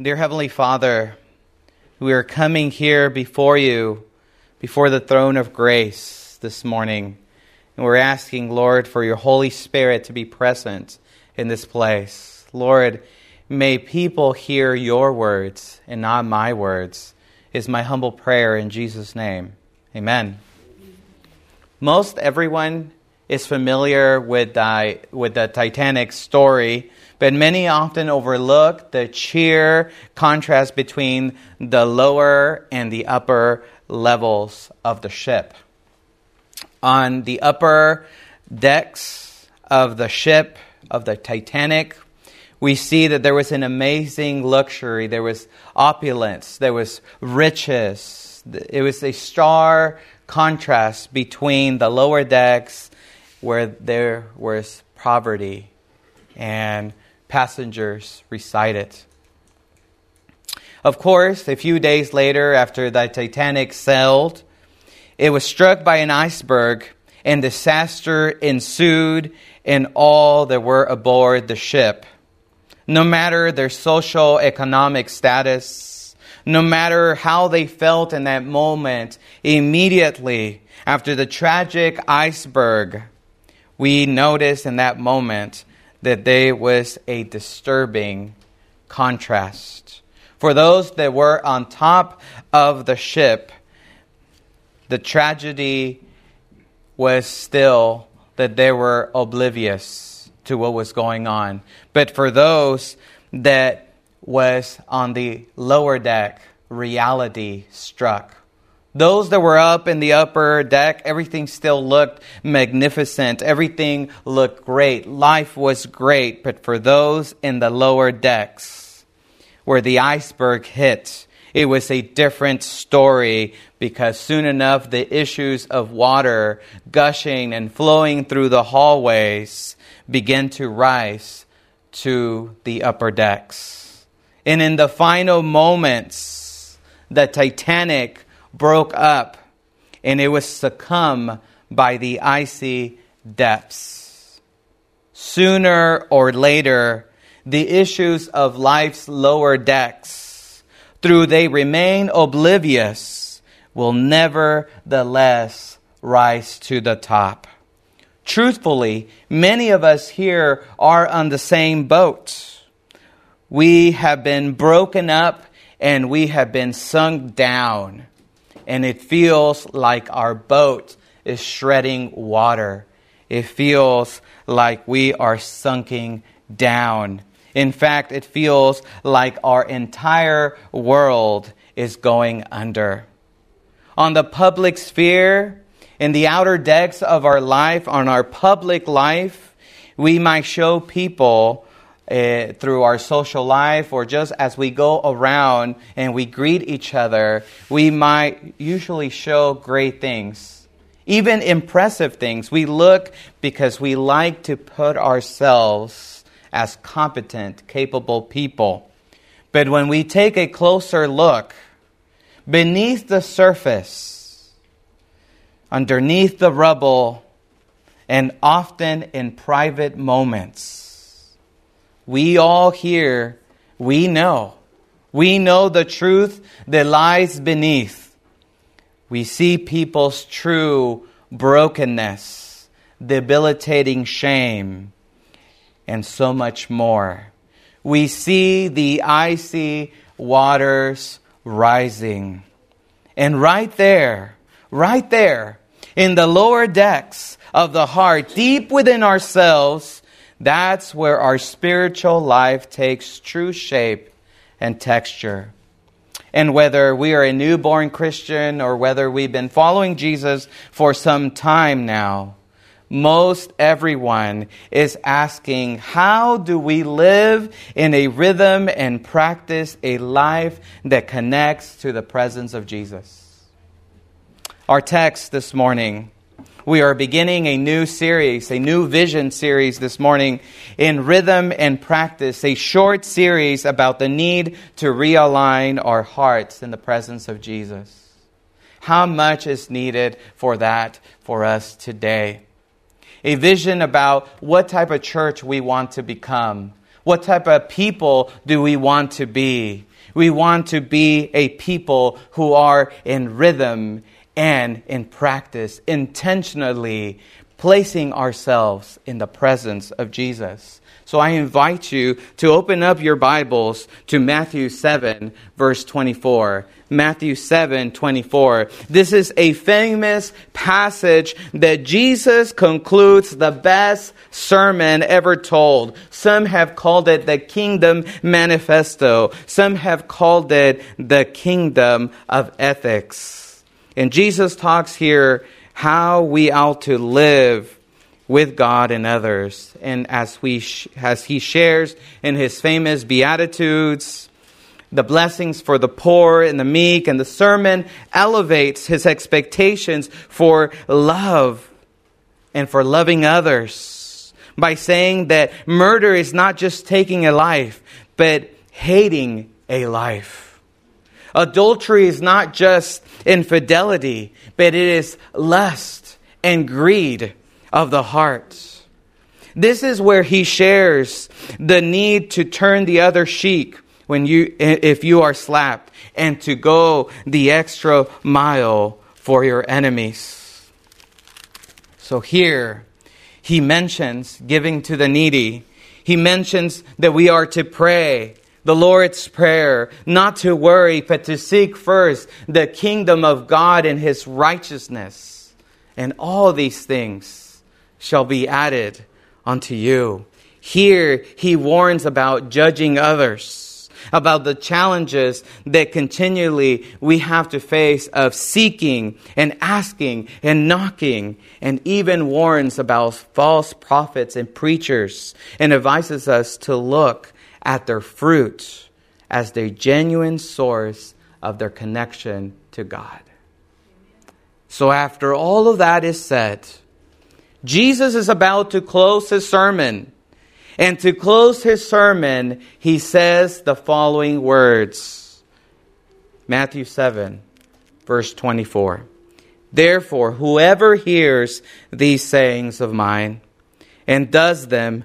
Dear Heavenly Father, we are coming here before you, before the throne of grace this morning. And we're asking, Lord, for your Holy Spirit to be present in this place. Lord, may people hear your words and not my words, is my humble prayer in Jesus' name. Amen. Most everyone is familiar with the, with the Titanic story but many often overlook the sheer contrast between the lower and the upper levels of the ship. On the upper decks of the ship, of the Titanic, we see that there was an amazing luxury. There was opulence. There was riches. It was a stark contrast between the lower decks where there was poverty and passengers recite it. Of course, a few days later, after the Titanic sailed, it was struck by an iceberg, and disaster ensued in all that were aboard the ship. No matter their social economic status, no matter how they felt in that moment, immediately after the tragic iceberg, we notice in that moment that there was a disturbing contrast. For those that were on top of the ship, the tragedy was still that they were oblivious to what was going on. But for those that was on the lower deck, reality struck. Those that were up in the upper deck, everything still looked magnificent. Everything looked great. Life was great. But for those in the lower decks, where the iceberg hit, it was a different story because soon enough the issues of water gushing and flowing through the hallways began to rise to the upper decks. And in the final moments, the Titanic broke up and it was succumbed by the icy depths. Sooner or later, the issues of life's lower decks, through they remain oblivious, will nevertheless rise to the top. Truthfully, many of us here are on the same boat. We have been broken up and we have been sunk down and it feels like our boat is shredding water. It feels like we are sunking down. In fact, it feels like our entire world is going under. On the public sphere, in the outer decks of our life, on our public life, we might show people uh, through our social life or just as we go around and we greet each other, we might usually show great things, even impressive things. We look because we like to put ourselves as competent, capable people. But when we take a closer look, beneath the surface, underneath the rubble, and often in private moments, we all here, we know. We know the truth that lies beneath. We see people's true brokenness, debilitating shame, and so much more. We see the icy waters rising. And right there, right there, in the lower decks of the heart, deep within ourselves, that's where our spiritual life takes true shape and texture. And whether we are a newborn Christian or whether we've been following Jesus for some time now, most everyone is asking, how do we live in a rhythm and practice a life that connects to the presence of Jesus? Our text this morning we are beginning a new series, a new vision series this morning in rhythm and practice, a short series about the need to realign our hearts in the presence of Jesus. How much is needed for that for us today? A vision about what type of church we want to become. What type of people do we want to be? We want to be a people who are in rhythm and in practice, intentionally placing ourselves in the presence of Jesus. So I invite you to open up your Bibles to Matthew 7, verse 24. Matthew 7, 24. This is a famous passage that Jesus concludes the best sermon ever told. Some have called it the Kingdom Manifesto. Some have called it the Kingdom of Ethics. And Jesus talks here how we ought to live with God and others. And as, we as he shares in his famous Beatitudes, the blessings for the poor and the meek, and the sermon elevates his expectations for love and for loving others by saying that murder is not just taking a life, but hating a life. Adultery is not just infidelity, but it is lust and greed of the heart. This is where he shares the need to turn the other cheek when you if you are slapped and to go the extra mile for your enemies. So here he mentions giving to the needy. He mentions that we are to pray the Lord's Prayer, not to worry, but to seek first the kingdom of God and his righteousness. And all these things shall be added unto you. Here he warns about judging others, about the challenges that continually we have to face of seeking and asking and knocking, and even warns about false prophets and preachers, and advises us to look at their fruit as the genuine source of their connection to God. So, after all of that is said, Jesus is about to close his sermon. And to close his sermon, he says the following words Matthew 7, verse 24. Therefore, whoever hears these sayings of mine and does them,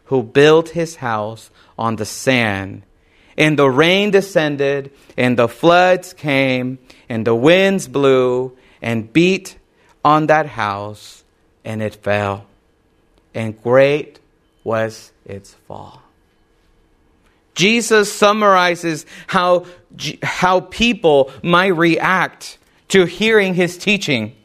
who built his house on the sand. And the rain descended, and the floods came, and the winds blew and beat on that house, and it fell. And great was its fall. Jesus summarizes how, how people might react to hearing his teaching.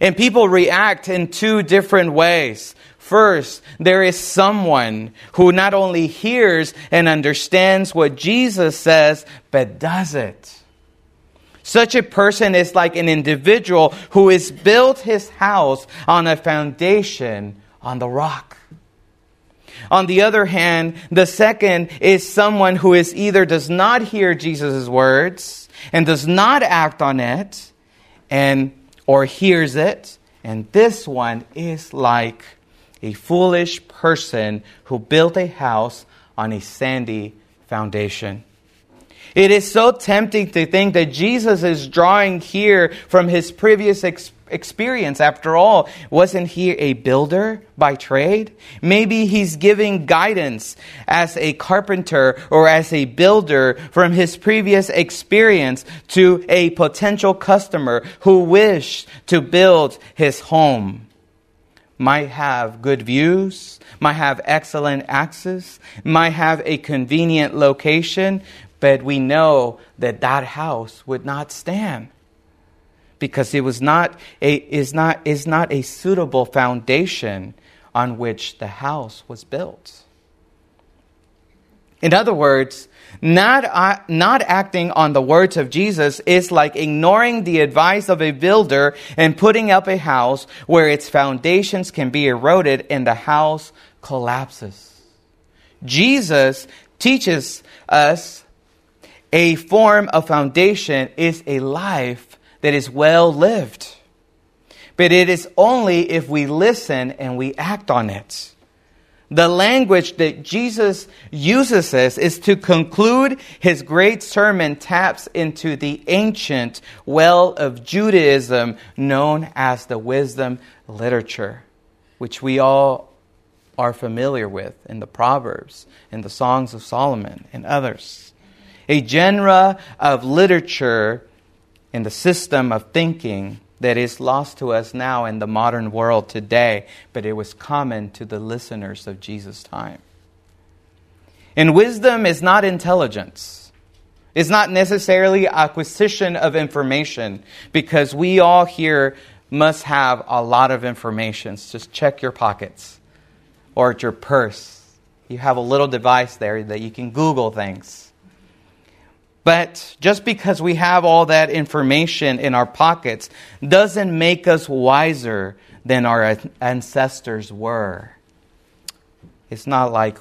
And people react in two different ways. First, there is someone who not only hears and understands what Jesus says, but does it. Such a person is like an individual who has built his house on a foundation on the rock. On the other hand, the second is someone who is either does not hear Jesus' words and does not act on it and or hears it, and this one is like a foolish person who built a house on a sandy foundation. It is so tempting to think that Jesus is drawing here from his previous ex- experience. After all, wasn't he a builder by trade? Maybe he's giving guidance as a carpenter or as a builder from his previous experience to a potential customer who wished to build his home. Might have good views, might have excellent access, might have a convenient location, but we know that that house would not stand because it was not a, is, not, is not a suitable foundation on which the house was built. In other words, not, uh, not acting on the words of Jesus is like ignoring the advice of a builder and putting up a house where its foundations can be eroded and the house collapses. Jesus teaches us A form of foundation is a life that is well lived. But it is only if we listen and we act on it. The language that Jesus uses this is to conclude his great sermon taps into the ancient well of Judaism known as the wisdom literature, which we all are familiar with in the Proverbs, in the Songs of Solomon, and others. A genre of literature in the system of thinking that is lost to us now in the modern world today, but it was common to the listeners of Jesus' time. And wisdom is not intelligence. It's not necessarily acquisition of information because we all here must have a lot of information. Just check your pockets or at your purse. You have a little device there that you can Google things. But just because we have all that information in our pockets doesn't make us wiser than our ancestors were. It's not like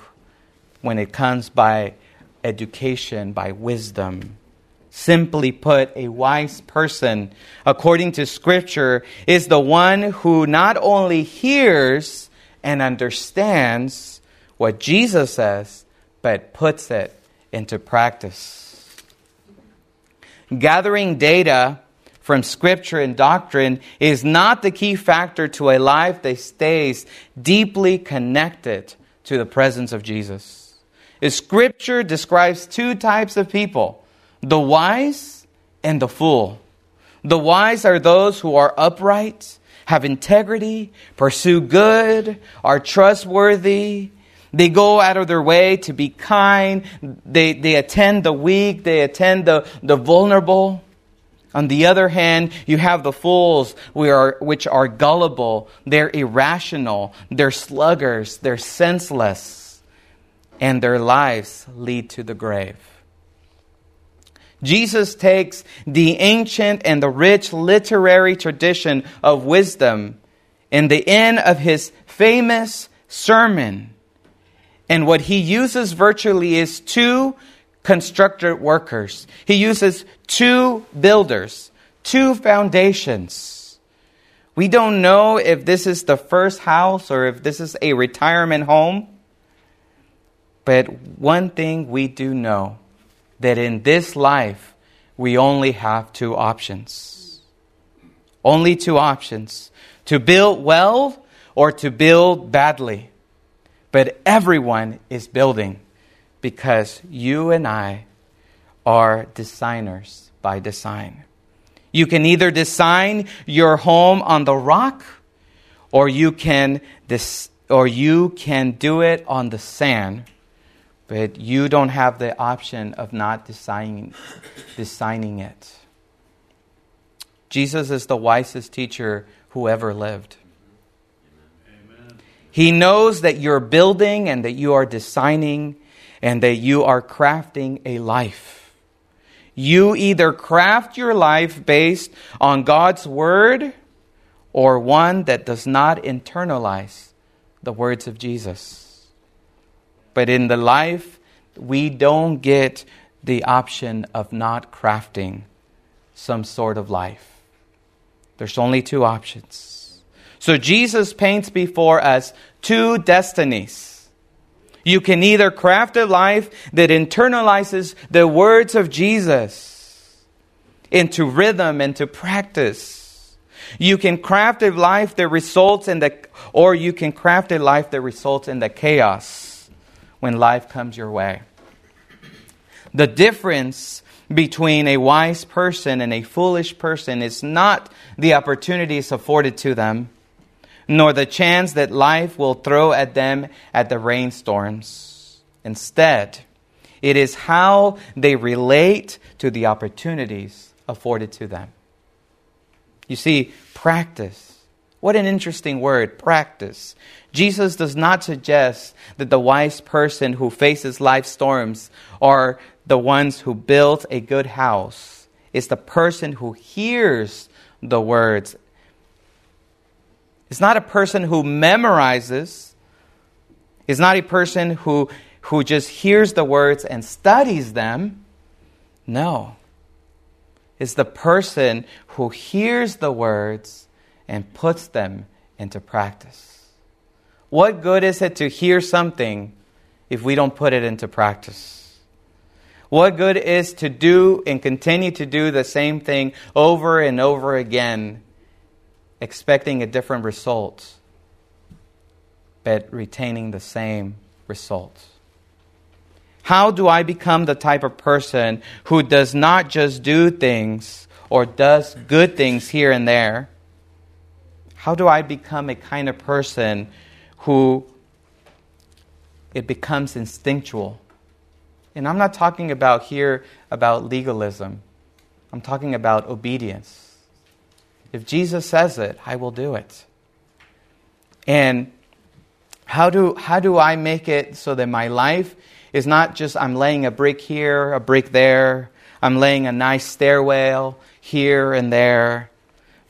when it comes by education, by wisdom. Simply put, a wise person, according to Scripture, is the one who not only hears and understands what Jesus says, but puts it into practice. Gathering data from scripture and doctrine is not the key factor to a life that stays deeply connected to the presence of Jesus. Scripture describes two types of people the wise and the fool. The wise are those who are upright, have integrity, pursue good, are trustworthy, they go out of their way to be kind. They, they attend the weak. They attend the, the vulnerable. On the other hand, you have the fools are, which are gullible. They're irrational. They're sluggers. They're senseless. And their lives lead to the grave. Jesus takes the ancient and the rich literary tradition of wisdom in the end of his famous sermon and what he uses virtually is two constructor workers. He uses two builders, two foundations. We don't know if this is the first house or if this is a retirement home. But one thing we do know that in this life, we only have two options. Only two options to build well or to build badly. But everyone is building because you and I are designers by design. You can either design your home on the rock or you can dis- or you can do it on the sand, but you don't have the option of not designing designing it. Jesus is the wisest teacher who ever lived. He knows that you're building and that you are designing and that you are crafting a life. You either craft your life based on God's word or one that does not internalize the words of Jesus. But in the life, we don't get the option of not crafting some sort of life. There's only two options so Jesus paints before us two destinies. You can either craft a life that internalizes the words of Jesus into rhythm, into practice. You can craft a life that results in the, or you can craft a life that results in the chaos when life comes your way. The difference between a wise person and a foolish person is not the opportunities afforded to them nor the chance that life will throw at them at the rainstorms. Instead, it is how they relate to the opportunities afforded to them. You see, practice. What an interesting word, practice. Jesus does not suggest that the wise person who faces life storms are the ones who build a good house. It's the person who hears the words it's not a person who memorizes. It's not a person who, who just hears the words and studies them. No. It's the person who hears the words and puts them into practice. What good is it to hear something if we don't put it into practice? What good is to do and continue to do the same thing over and over again, expecting a different result, but retaining the same result? How do I become the type of person who does not just do things or does good things here and there? How do I become a kind of person who it becomes instinctual? And I'm not talking about here about legalism. I'm talking about obedience. If Jesus says it, I will do it. And how do, how do I make it so that my life is not just I'm laying a brick here, a brick there, I'm laying a nice stairwell here and there,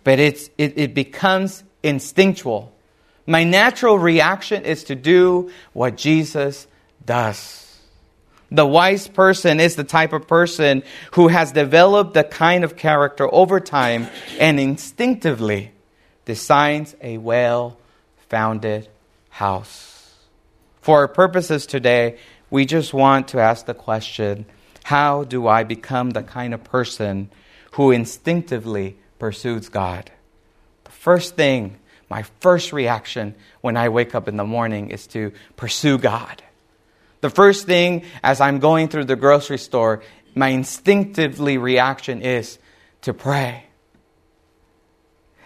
but it's, it, it becomes instinctual. My natural reaction is to do what Jesus does. The wise person is the type of person who has developed the kind of character over time and instinctively designs a well founded house. For our purposes today, we just want to ask the question how do I become the kind of person who instinctively pursues God? The first thing, my first reaction when I wake up in the morning is to pursue God. The first thing as I'm going through the grocery store, my instinctively reaction is to pray.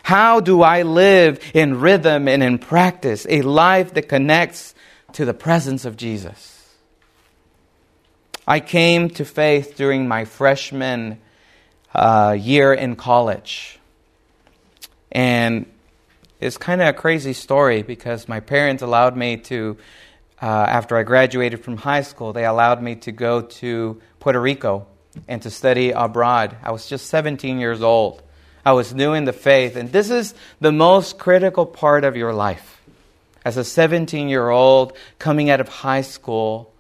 How do I live in rhythm and in practice a life that connects to the presence of Jesus? I came to faith during my freshman uh, year in college. And it's kind of a crazy story because my parents allowed me to, uh, after I graduated from high school, they allowed me to go to Puerto Rico and to study abroad. I was just 17 years old. I was new in the faith. And this is the most critical part of your life. As a 17 year old coming out of high school,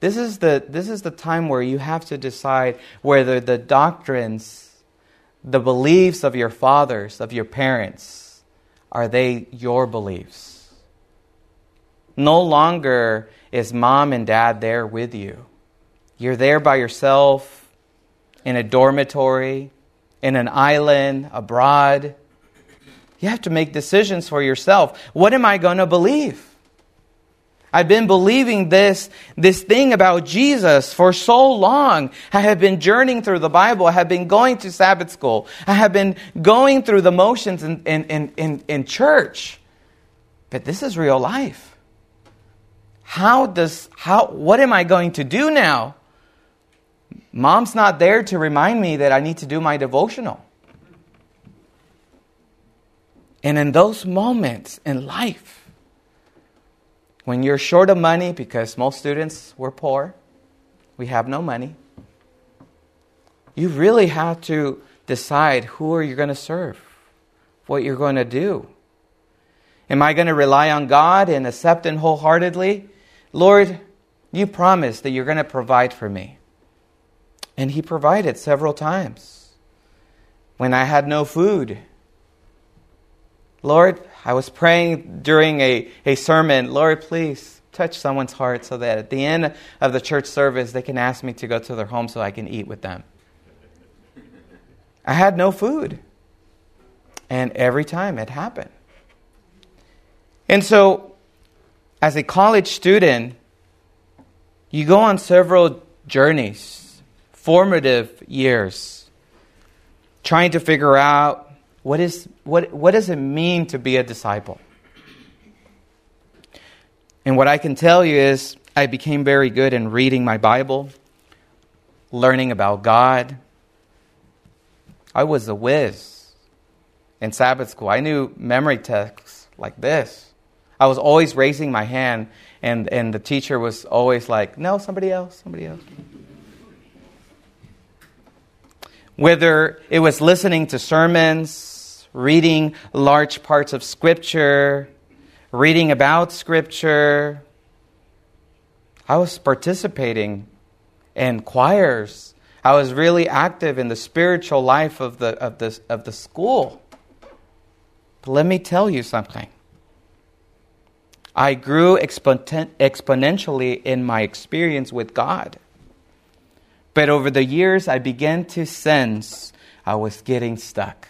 this is the, this is the time where you have to decide whether the doctrines, the beliefs of your fathers, of your parents, are they your beliefs? No longer is mom and dad there with you. You're there by yourself in a dormitory, in an island, abroad. You have to make decisions for yourself. What am I going to believe? I've been believing this, this thing about Jesus for so long. I have been journeying through the Bible. I have been going to Sabbath school. I have been going through the motions in, in, in, in church. But this is real life. How does, how, what am I going to do now? Mom's not there to remind me that I need to do my devotional. And in those moments in life, when you're short of money, because most students were poor, we have no money, you really have to decide who are you going to serve, what you're going to do. Am I going to rely on God and accept Him wholeheartedly? Lord, you promised that you're going to provide for me. And He provided several times. When I had no food, Lord, I was praying during a, a sermon, Lord, please touch someone's heart so that at the end of the church service, they can ask me to go to their home so I can eat with them. I had no food. And every time it happened. And so, as a college student, you go on several journeys, formative years, trying to figure out what, is, what, what does it mean to be a disciple? And what I can tell you is, I became very good in reading my Bible, learning about God. I was a whiz in Sabbath school. I knew memory texts like this. I was always raising my hand, and, and the teacher was always like, No, somebody else, somebody else. Whether it was listening to sermons, reading large parts of Scripture, reading about Scripture. I was participating in choirs. I was really active in the spiritual life of the, of the, of the school. But let me tell you something. I grew expon- exponentially in my experience with God. But over the years, I began to sense I was getting stuck.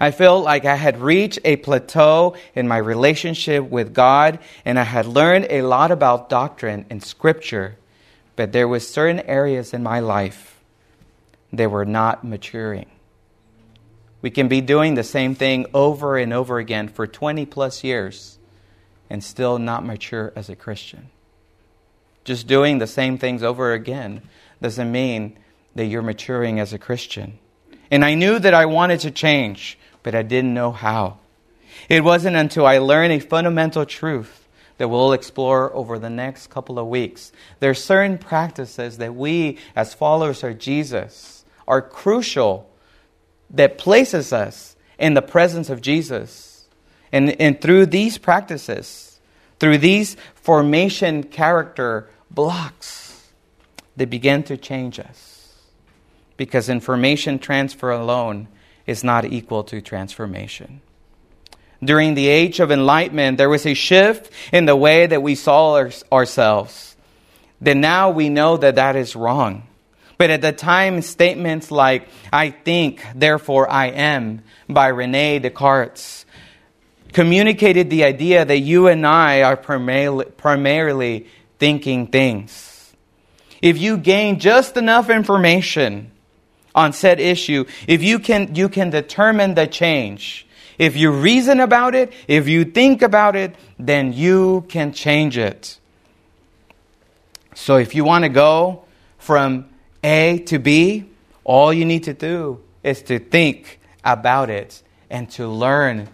I felt like I had reached a plateau in my relationship with God and I had learned a lot about doctrine and scripture, but there were certain areas in my life that were not maturing. We can be doing the same thing over and over again for 20 plus years and still not mature as a Christian. Just doing the same things over again doesn't mean that you're maturing as a Christian. And I knew that I wanted to change, but I didn't know how. It wasn't until I learned a fundamental truth that we'll explore over the next couple of weeks. There are certain practices that we, as followers of Jesus, are crucial that places us in the presence of Jesus. And, and through these practices, through these formation character blocks, they begin to change us. Because information transfer alone is not equal to transformation. During the age of enlightenment, there was a shift in the way that we saw our, ourselves. Then now we know that that is wrong. But at the time, statements like, I think, therefore I am, by Rene Descartes, communicated the idea that you and I are primarily, thinking things. If you gain just enough information on said issue, if you can, you can determine the change. If you reason about it, if you think about it, then you can change it. So if you want to go from a to B, all you need to do is to think about it and to learn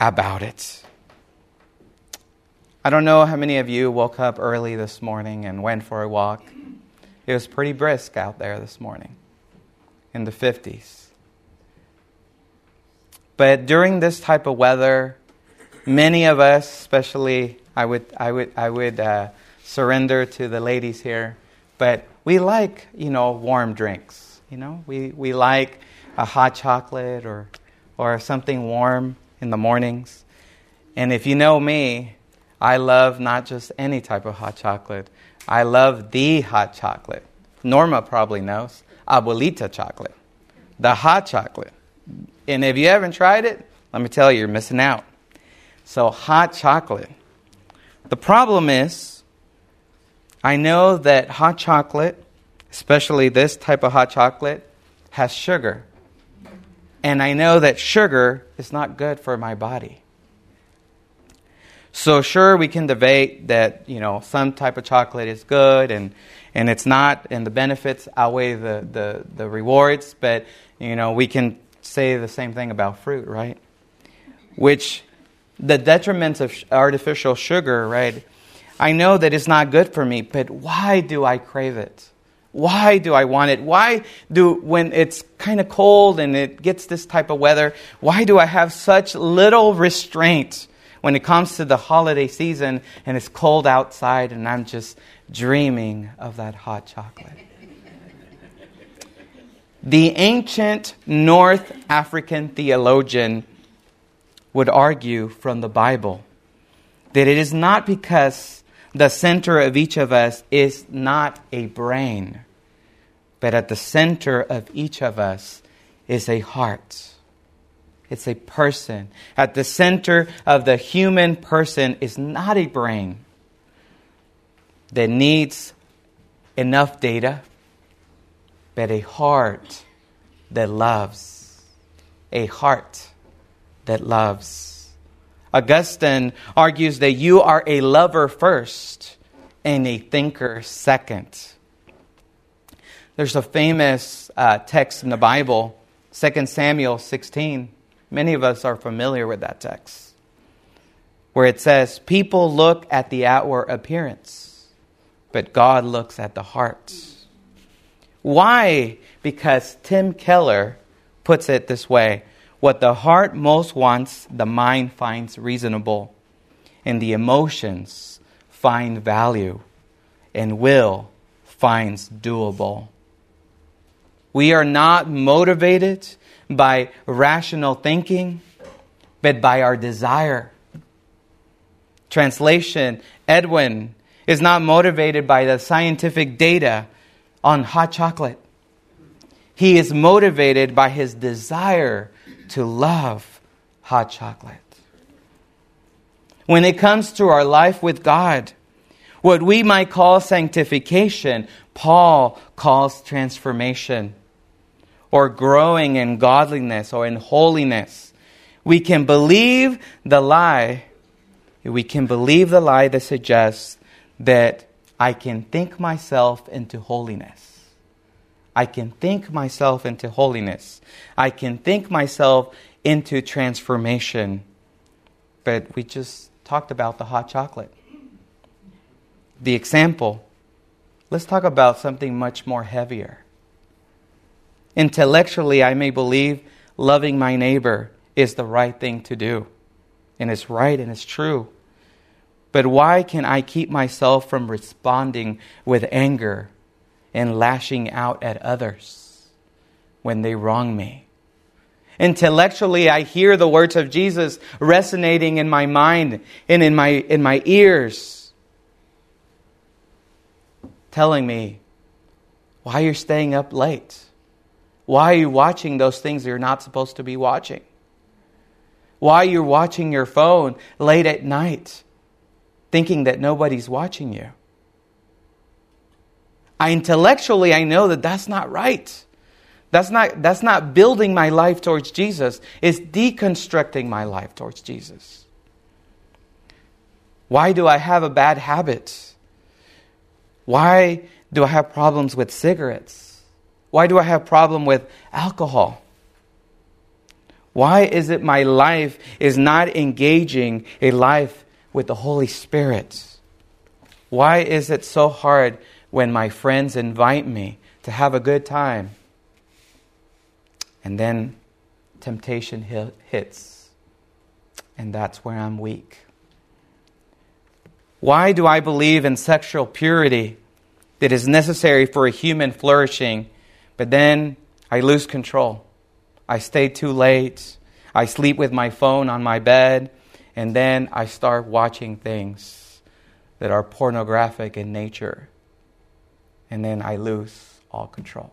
about it. I don't know how many of you woke up early this morning and went for a walk. It was pretty brisk out there this morning in the 50s. But during this type of weather, many of us, especially I would, I would, I would uh, surrender to the ladies here, but we like, you know, warm drinks. You know, we, we like a hot chocolate or, or something warm in the mornings. And if you know me, I love not just any type of hot chocolate. I love the hot chocolate. Norma probably knows. Abuelita chocolate. The hot chocolate. And if you haven't tried it, let me tell you, you're missing out. So, hot chocolate. The problem is, I know that hot chocolate, especially this type of hot chocolate, has sugar. And I know that sugar is not good for my body. So sure we can debate that, you know, some type of chocolate is good and and it's not and the benefits outweigh the, the, the rewards, but you know, we can say the same thing about fruit, right? Which the detriments of artificial sugar, right, I know that it's not good for me, but why do I crave it? Why do I want it? Why do, when it's kind of cold and it gets this type of weather, why do I have such little restraint when it comes to the holiday season and it's cold outside and I'm just dreaming of that hot chocolate? the ancient North African theologian would argue from the Bible that it is not because the center of each of us is not a brain, but at the center of each of us is a heart. It's a person. At the center of the human person is not a brain that needs enough data, but a heart that loves. A heart that loves. Augustine argues that you are a lover first and a thinker second. There's a famous uh, text in the Bible, 2 Samuel 16. Many of us are familiar with that text, where it says, People look at the outward appearance, but God looks at the heart. Why? Because Tim Keller puts it this way what the heart most wants, the mind finds reasonable, and the emotions find value, and will finds doable. We are not motivated by rational thinking, but by our desire. Translation Edwin is not motivated by the scientific data on hot chocolate. He is motivated by his desire to love hot chocolate. When it comes to our life with God, what we might call sanctification, Paul calls transformation or growing in godliness or in holiness. We can believe the lie. We can believe the lie that suggests that I can think myself into holiness. I can think myself into holiness. I can think myself into transformation. But we just talked about the hot chocolate. The example. Let's talk about something much more heavier. Intellectually, I may believe loving my neighbor is the right thing to do, and it's right and it's true. But why can I keep myself from responding with anger and lashing out at others when they wrong me? Intellectually, I hear the words of Jesus resonating in my mind and in my, in my ears, telling me, why you're staying up late? Why are you watching those things you're not supposed to be watching? Why you're watching your phone late at night, thinking that nobody's watching you? I intellectually I know that that's not right. That's not, that's not building my life towards Jesus. It's deconstructing my life towards Jesus. Why do I have a bad habit? Why do I have problems with cigarettes? Why do I have problem with alcohol? Why is it my life is not engaging a life with the Holy Spirit? Why is it so hard when my friends invite me to have a good time? And then temptation hits, and that's where I'm weak. Why do I believe in sexual purity that is necessary for a human flourishing but then I lose control. I stay too late. I sleep with my phone on my bed. And then I start watching things that are pornographic in nature. And then I lose all control.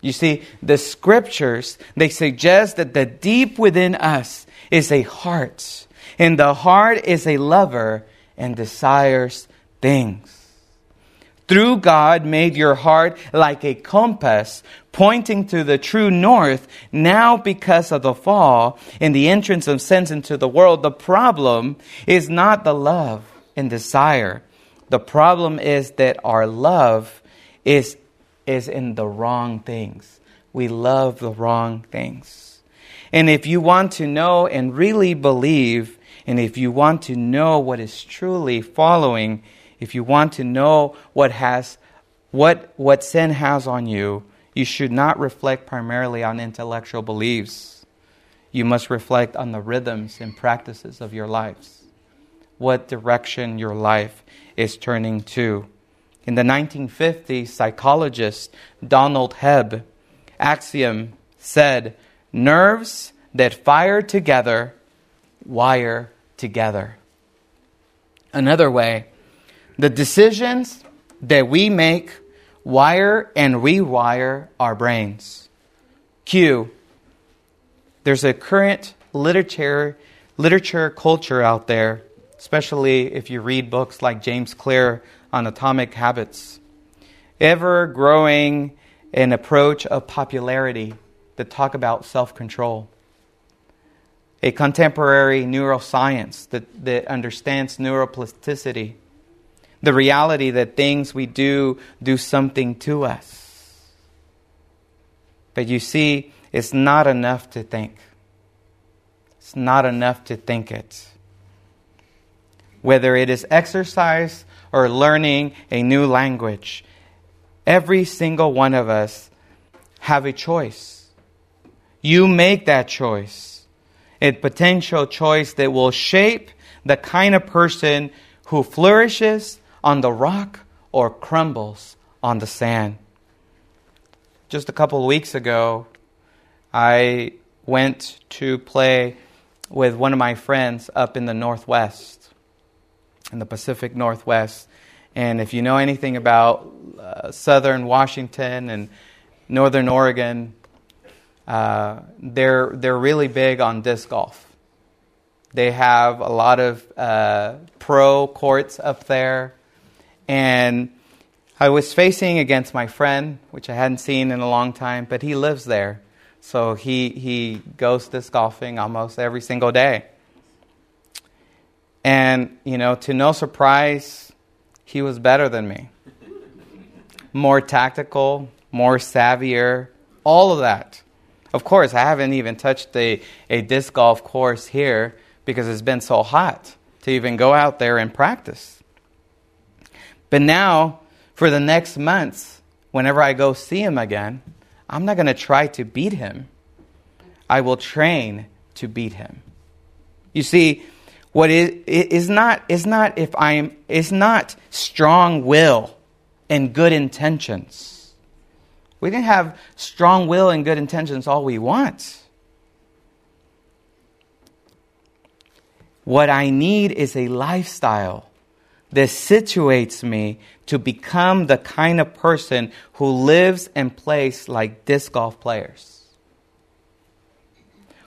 You see, the scriptures, they suggest that the deep within us is a heart. And the heart is a lover and desires things through God made your heart like a compass pointing to the true north. Now, because of the fall and the entrance of sins into the world, the problem is not the love and desire. The problem is that our love is, is in the wrong things. We love the wrong things. And if you want to know and really believe, and if you want to know what is truly following if you want to know what has what what sin has on you, you should not reflect primarily on intellectual beliefs. You must reflect on the rhythms and practices of your lives. What direction your life is turning to. In the 1950s, psychologist Donald Hebb axiom said, Nerves that fire together wire together. Another way the decisions that we make wire and rewire our brains. Q. There's a current literature literature culture out there, especially if you read books like James Clear on atomic habits. Ever growing an approach of popularity that talk about self-control. A contemporary neuroscience that, that understands neuroplasticity the reality that things we do do something to us. But you see, it's not enough to think. It's not enough to think it. Whether it is exercise or learning a new language, every single one of us have a choice. You make that choice. A potential choice that will shape the kind of person who flourishes on the rock or crumbles on the sand. Just a couple weeks ago, I went to play with one of my friends up in the Northwest, in the Pacific Northwest. And if you know anything about uh, southern Washington and northern Oregon, uh, they're, they're really big on disc golf. They have a lot of uh, pro courts up there. And I was facing against my friend, which I hadn't seen in a long time, but he lives there. So he, he goes disc golfing almost every single day. And, you know, to no surprise, he was better than me. More tactical, more savvier, all of that. Of course, I haven't even touched a, a disc golf course here because it's been so hot to even go out there and practice. But now, for the next months, whenever I go see him again, I'm not going to try to beat him. I will train to beat him. You see, what is, is not is not if I'm is not strong will and good intentions. We can have strong will and good intentions all we want. What I need is a lifestyle that situates me to become the kind of person who lives and plays like disc golf players.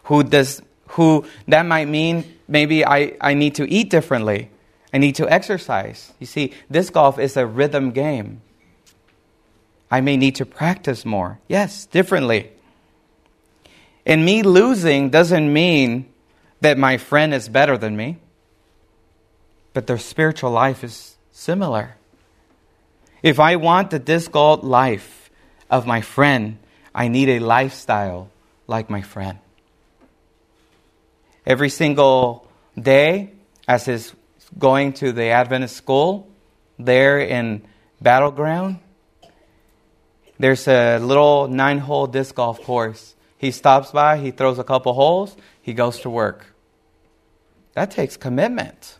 Who does who that might mean maybe I, I need to eat differently. I need to exercise. You see, disc golf is a rhythm game. I may need to practice more. Yes, differently. And me losing doesn't mean that my friend is better than me, but their spiritual life is similar. If I want the disc golf life of my friend, I need a lifestyle like my friend. Every single day, as he's going to the Adventist school, there in Battle Ground, there's a little nine hole disc golf course. He stops by, he throws a couple holes, he goes to work. That takes commitment.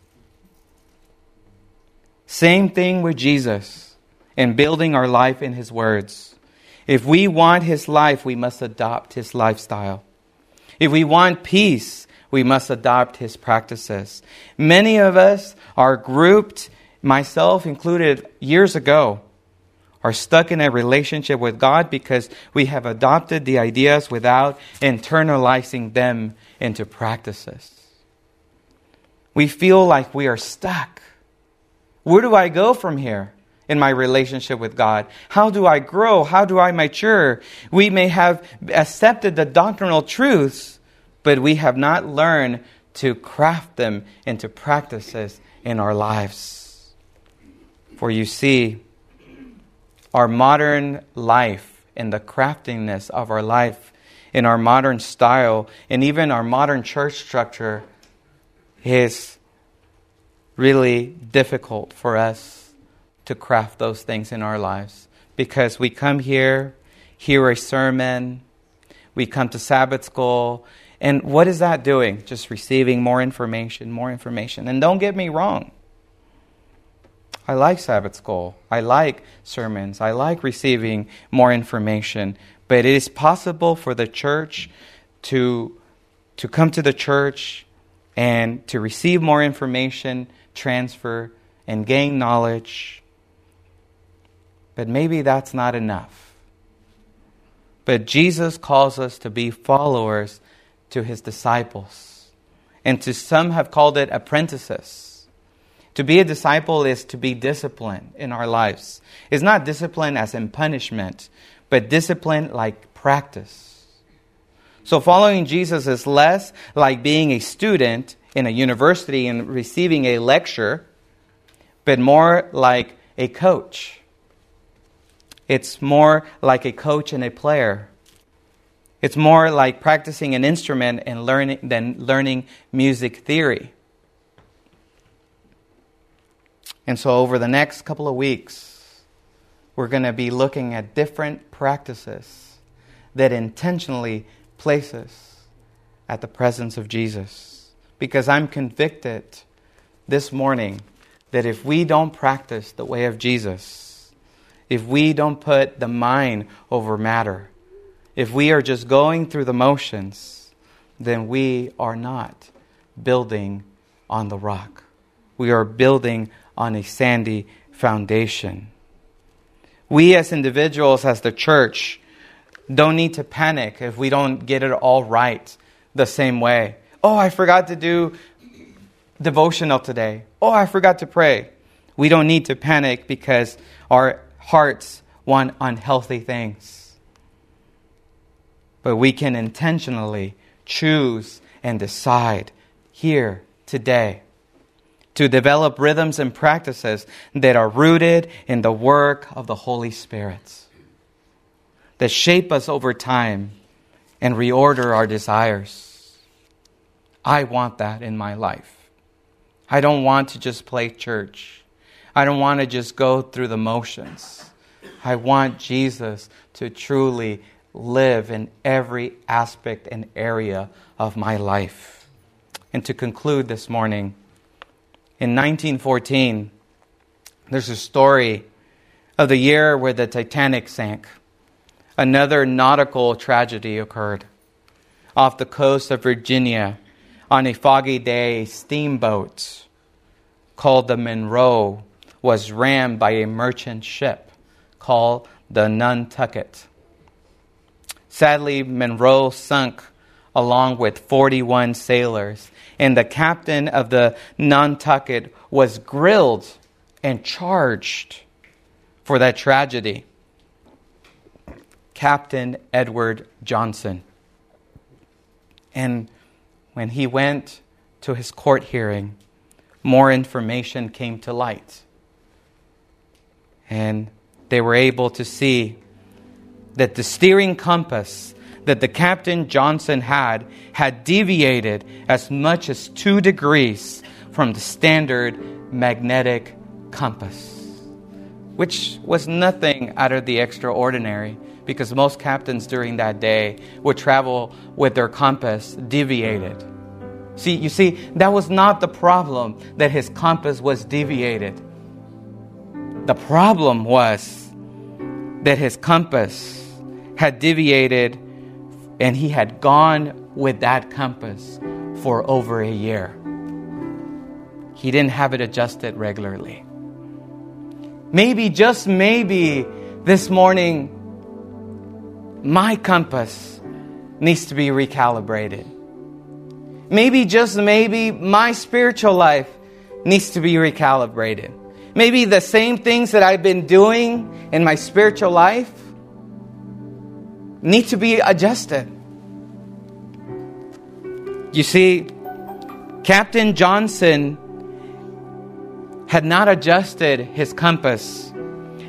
Same thing with Jesus in building our life in His words. If we want His life, we must adopt His lifestyle. If we want peace, we must adopt His practices. Many of us are grouped, myself included, years ago, are stuck in a relationship with God because we have adopted the ideas without internalizing them into practices. We feel like we are stuck. Where do I go from here in my relationship with God? How do I grow? How do I mature? We may have accepted the doctrinal truths, but we have not learned to craft them into practices in our lives. For you see, our modern life and the craftiness of our life in our modern style and even our modern church structure is really difficult for us to craft those things in our lives because we come here, hear a sermon, we come to Sabbath school, and what is that doing? Just receiving more information, more information. And don't get me wrong. I like Sabbath school. I like sermons. I like receiving more information. But it is possible for the church to, to come to the church and to receive more information, transfer, and gain knowledge. But maybe that's not enough. But Jesus calls us to be followers to his disciples. And to some have called it apprentices. To be a disciple is to be disciplined in our lives. It's not discipline as in punishment, but discipline like practice. So following Jesus is less like being a student in a university and receiving a lecture, but more like a coach. It's more like a coach and a player. It's more like practicing an instrument and learning than learning music theory. And so over the next couple of weeks, we're going to be looking at different practices that intentionally place us at the presence of Jesus. Because I'm convicted this morning that if we don't practice the way of Jesus, if we don't put the mind over matter, if we are just going through the motions, then we are not building on the rock. We are building on a sandy foundation. We as individuals, as the church, don't need to panic if we don't get it all right the same way. Oh, I forgot to do devotional today. Oh, I forgot to pray. We don't need to panic because our hearts want unhealthy things. But we can intentionally choose and decide here today to develop rhythms and practices that are rooted in the work of the Holy Spirit, that shape us over time and reorder our desires. I want that in my life. I don't want to just play church. I don't want to just go through the motions. I want Jesus to truly live in every aspect and area of my life. And to conclude this morning, in 1914, there's a story of the year where the Titanic sank. Another nautical tragedy occurred. Off the coast of Virginia, on a foggy day, a steamboat called the Monroe was rammed by a merchant ship called the Nantucket. Sadly, Monroe sunk along with 41 sailors, and the captain of the Nantucket was grilled and charged for that tragedy. Captain Edward Johnson. And when he went to his court hearing, more information came to light. And they were able to see that the steering compass that the Captain Johnson had had deviated as much as two degrees from the standard magnetic compass, which was nothing out of the extraordinary because most captains during that day would travel with their compass deviated. See, you see, that was not the problem that his compass was deviated. The problem was that his compass had deviated and he had gone with that compass for over a year. He didn't have it adjusted regularly. Maybe, just maybe, this morning, my compass needs to be recalibrated. Maybe, just maybe, my spiritual life needs to be recalibrated. Maybe the same things that I've been doing in my spiritual life need to be adjusted. You see, Captain Johnson had not adjusted his compass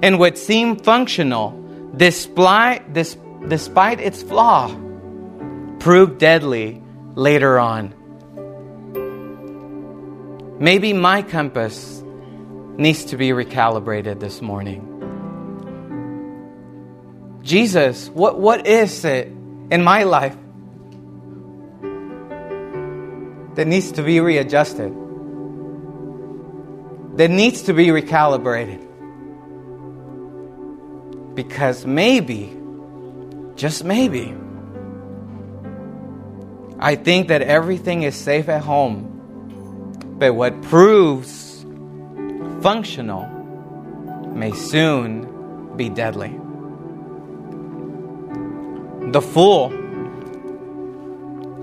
and what seemed functional, despite, its flaw, proved deadly later on. Maybe my compass needs to be recalibrated this morning. Jesus, what, what is it in my life that needs to be readjusted? That needs to be recalibrated? Because maybe, just maybe, I think that everything is safe at home. But what proves functional may soon be deadly. The fool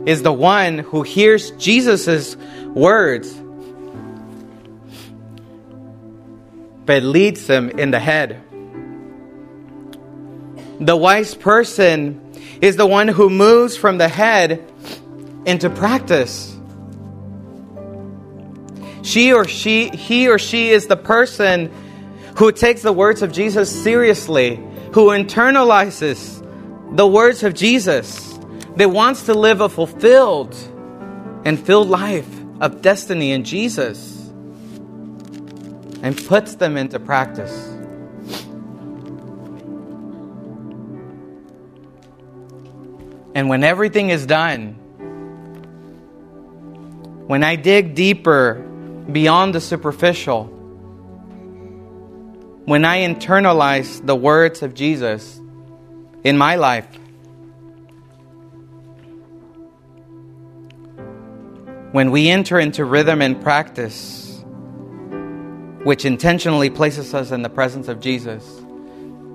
is the one who hears Jesus' words but leads them in the head. The wise person is the one who moves from the head into practice. She or she, he or she is the person who takes the words of Jesus seriously, who internalizes the words of Jesus that wants to live a fulfilled and filled life of destiny in Jesus and puts them into practice. And when everything is done, when I dig deeper beyond the superficial, when I internalize the words of Jesus in my life, when we enter into rhythm and practice, which intentionally places us in the presence of Jesus,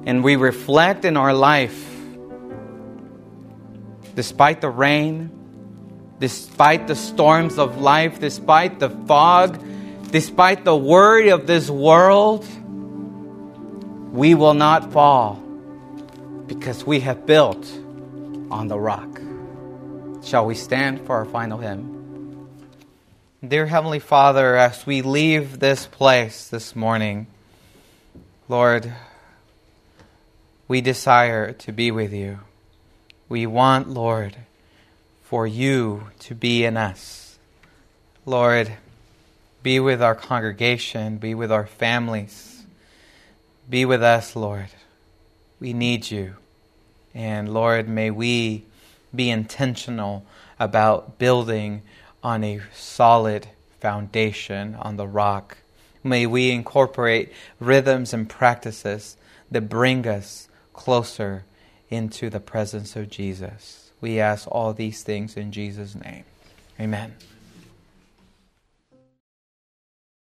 and we reflect in our life, despite the rain, despite the storms of life, despite the fog, despite the worry of this world, we will not fall because we have built on the rock. Shall we stand for our final hymn? Dear Heavenly Father, as we leave this place this morning, Lord, we desire to be with you. We want, Lord, for you to be in us. Lord, be with our congregation, be with our families, be with us, Lord. We need you. And Lord, may we be intentional about building on a solid foundation on the rock. May we incorporate rhythms and practices that bring us closer into the presence of Jesus. We ask all these things in Jesus' name. Amen.